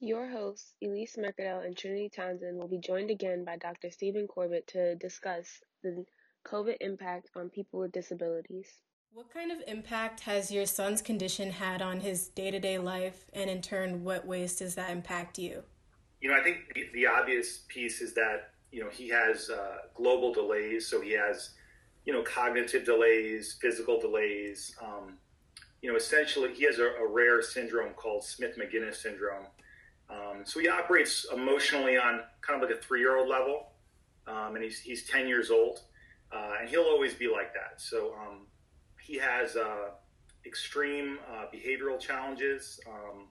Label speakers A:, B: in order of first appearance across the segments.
A: Your hosts, Elise Mercadal and Trinity Townsend, will be joined again by Dr. Stephen Corbett to discuss the COVID impact on people with disabilities.
B: What kind of impact has your son's condition had on his day to day life, and in turn, what ways does that impact you?
C: You know, I think the, the obvious piece is that, you know, he has uh, global delays. So he has, you know, cognitive delays, physical delays. Um, you know, essentially, he has a, a rare syndrome called Smith Magenis syndrome um, so he operates emotionally on kind of like a three year old level, um, and he's, he's 10 years old, uh, and he'll always be like that. So um, he has uh, extreme uh, behavioral challenges, um,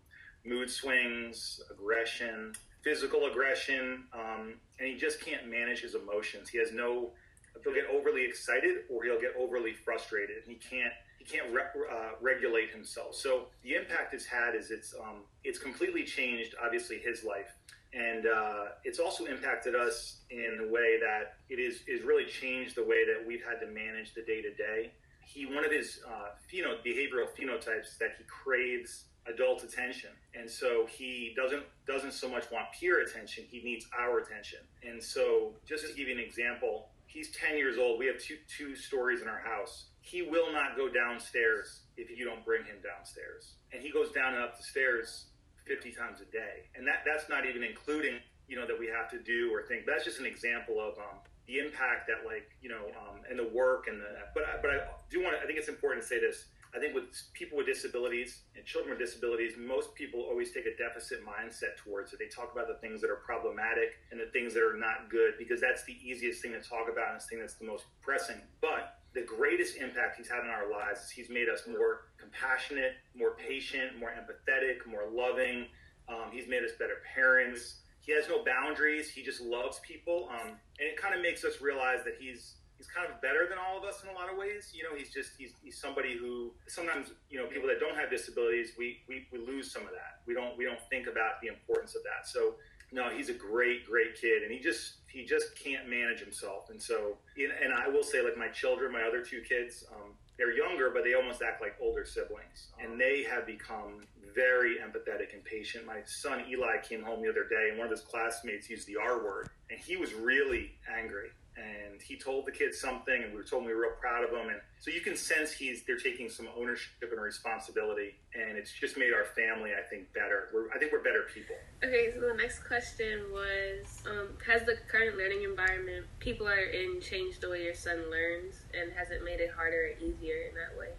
C: mood swings, aggression, physical aggression, um, and he just can't manage his emotions. He has no, he'll get overly excited or he'll get overly frustrated. He can't can't re- uh, regulate himself. So the impact it's had is it's um, it's completely changed, obviously, his life, and uh, it's also impacted us in the way that it is is really changed the way that we've had to manage the day to day. He one of his uh, pheno, behavioral phenotypes that he craves adult attention, and so he doesn't doesn't so much want peer attention. He needs our attention, and so just to give you an example, he's ten years old. We have two two stories in our house he will not go downstairs if you don't bring him downstairs. And he goes down and up the stairs 50 times a day. And that, that's not even including, you know, that we have to do or think. That's just an example of um, the impact that, like, you know, um, and the work and the. But I, but I do want to. I think it's important to say this. I think with people with disabilities and children with disabilities, most people always take a deficit mindset towards it. They talk about the things that are problematic and the things that are not good because that's the easiest thing to talk about and the thing that's the most pressing. But the greatest impact he's had in our lives is he's made us more compassionate, more patient, more empathetic, more loving. Um, he's made us better parents. He has no boundaries. He just loves people, um, and it kind of makes us realize that he's he's kind of better than all of us in a lot of ways. You know, he's just he's, he's somebody who sometimes you know people that don't have disabilities we, we we lose some of that. We don't we don't think about the importance of that. So no, he's a great, great kid, and he just he just can't manage himself. And so, and I will say, like my children, my other two kids, um, they're younger, but they almost act like older siblings, and they have become very empathetic and patient. My son Eli came home the other day, and one of his classmates used the R word, and he was really angry and he told the kids something, and we were told we were real proud of him. And so you can sense he's they're taking some ownership and responsibility, and it's just made our family, I think, better. We're, I think we're better people.
A: Okay, so the next question was: um, Has the current learning environment people are in changed the way your son learns, and has it made it harder or easier in that way?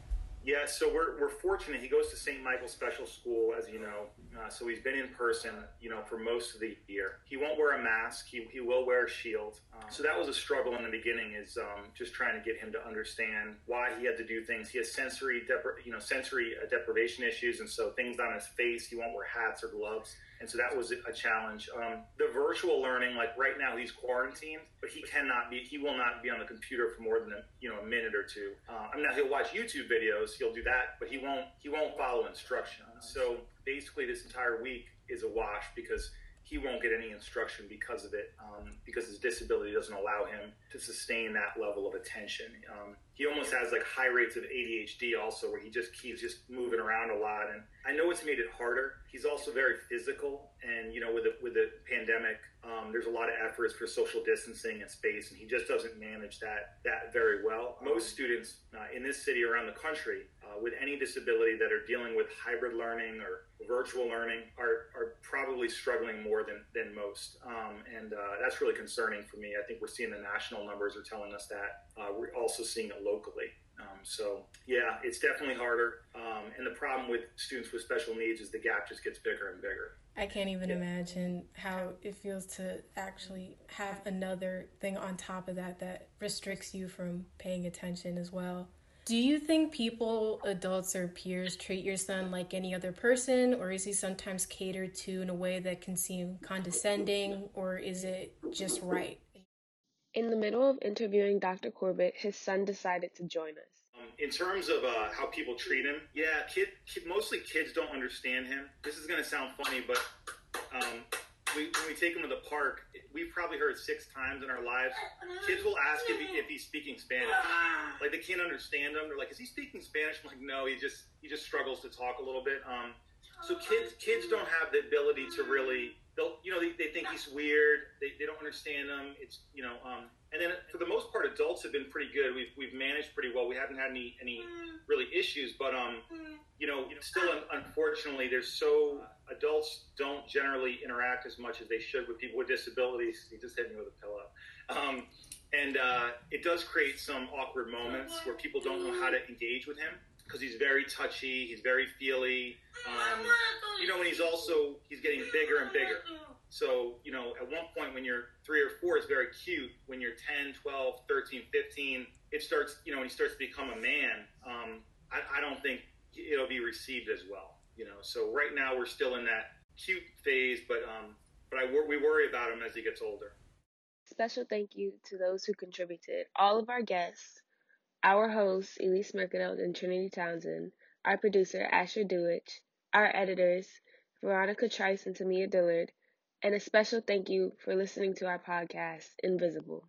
C: Yeah, so we're, we're fortunate. He goes to St. Michael's Special School, as you know. Uh, so he's been in person, you know, for most of the year. He won't wear a mask. He, he will wear a shield. Um, so that was a struggle in the beginning, is um, just trying to get him to understand why he had to do things. He has sensory, depri- you know, sensory uh, deprivation issues, and so things on his face, he won't wear hats or gloves and so that was a challenge. Um, the virtual learning, like right now, he's quarantined, but he cannot be. He will not be on the computer for more than a, you know a minute or two. Uh, I mean, now he'll watch YouTube videos. He'll do that, but he won't. He won't follow instructions. So basically, this entire week is a wash because he won't get any instruction because of it, um, because his disability doesn't allow him to sustain that level of attention. Um, he almost has like high rates of ADHD also, where he just keeps just moving around a lot. And I know it's made it harder. He's also very physical, and you know, with the with the pandemic, um, there's a lot of efforts for social distancing and space, and he just doesn't manage that that very well. Most students uh, in this city around the country uh, with any disability that are dealing with hybrid learning or virtual learning are, are probably struggling more than, than most. Um, and uh, that's really concerning for me. I think we're seeing the national numbers are telling us that. Uh, we're also seeing it locally. Um, so, yeah, it's definitely harder. Um, and the problem with students with special needs is the gap just gets bigger and bigger.
B: I can't even yeah. imagine how it feels to actually have another thing on top of that that restricts you from paying attention as well. Do you think people, adults or peers, treat your son like any other person, or is he sometimes catered to in a way that can seem condescending, or is it just right?
A: In the middle of interviewing Dr. Corbett, his son decided to join us.
C: Um, in terms of uh, how people treat him, yeah, kid, kid, mostly kids don't understand him. This is going to sound funny, but um, we, when we take him to the park, we've probably heard six times in our lives. Kids will ask if, he, if he's speaking Spanish. Like they can't understand him. They're like, "Is he speaking Spanish?" I'm like, "No, he just he just struggles to talk a little bit." Um, so kids kids don't have the ability to really they'll you know they, they think he's weird they, they don't understand him it's you know um and then for the most part adults have been pretty good we've we've managed pretty well we haven't had any any really issues but um you know still unfortunately there's so adults don't generally interact as much as they should with people with disabilities he just hit me with a pillow um and uh, it does create some awkward moments where people don't know how to engage with him because he's very touchy, he's very feely. Um, you know, and he's also he's getting bigger and bigger. So, you know, at one point when you're three or four, it's very cute. When you're 10, 12, 13, 15, it starts, you know, when he starts to become a man, um, I, I don't think it'll be received as well, you know. So right now we're still in that cute phase, but um, but I we worry about him as he gets older.
A: Special thank you to those who contributed. All of our guests, our hosts Elise Mercadot and Trinity Townsend, our producer Asher Dewich, our editors Veronica Trice and Tamia Dillard, and a special thank you for listening to our podcast, Invisible.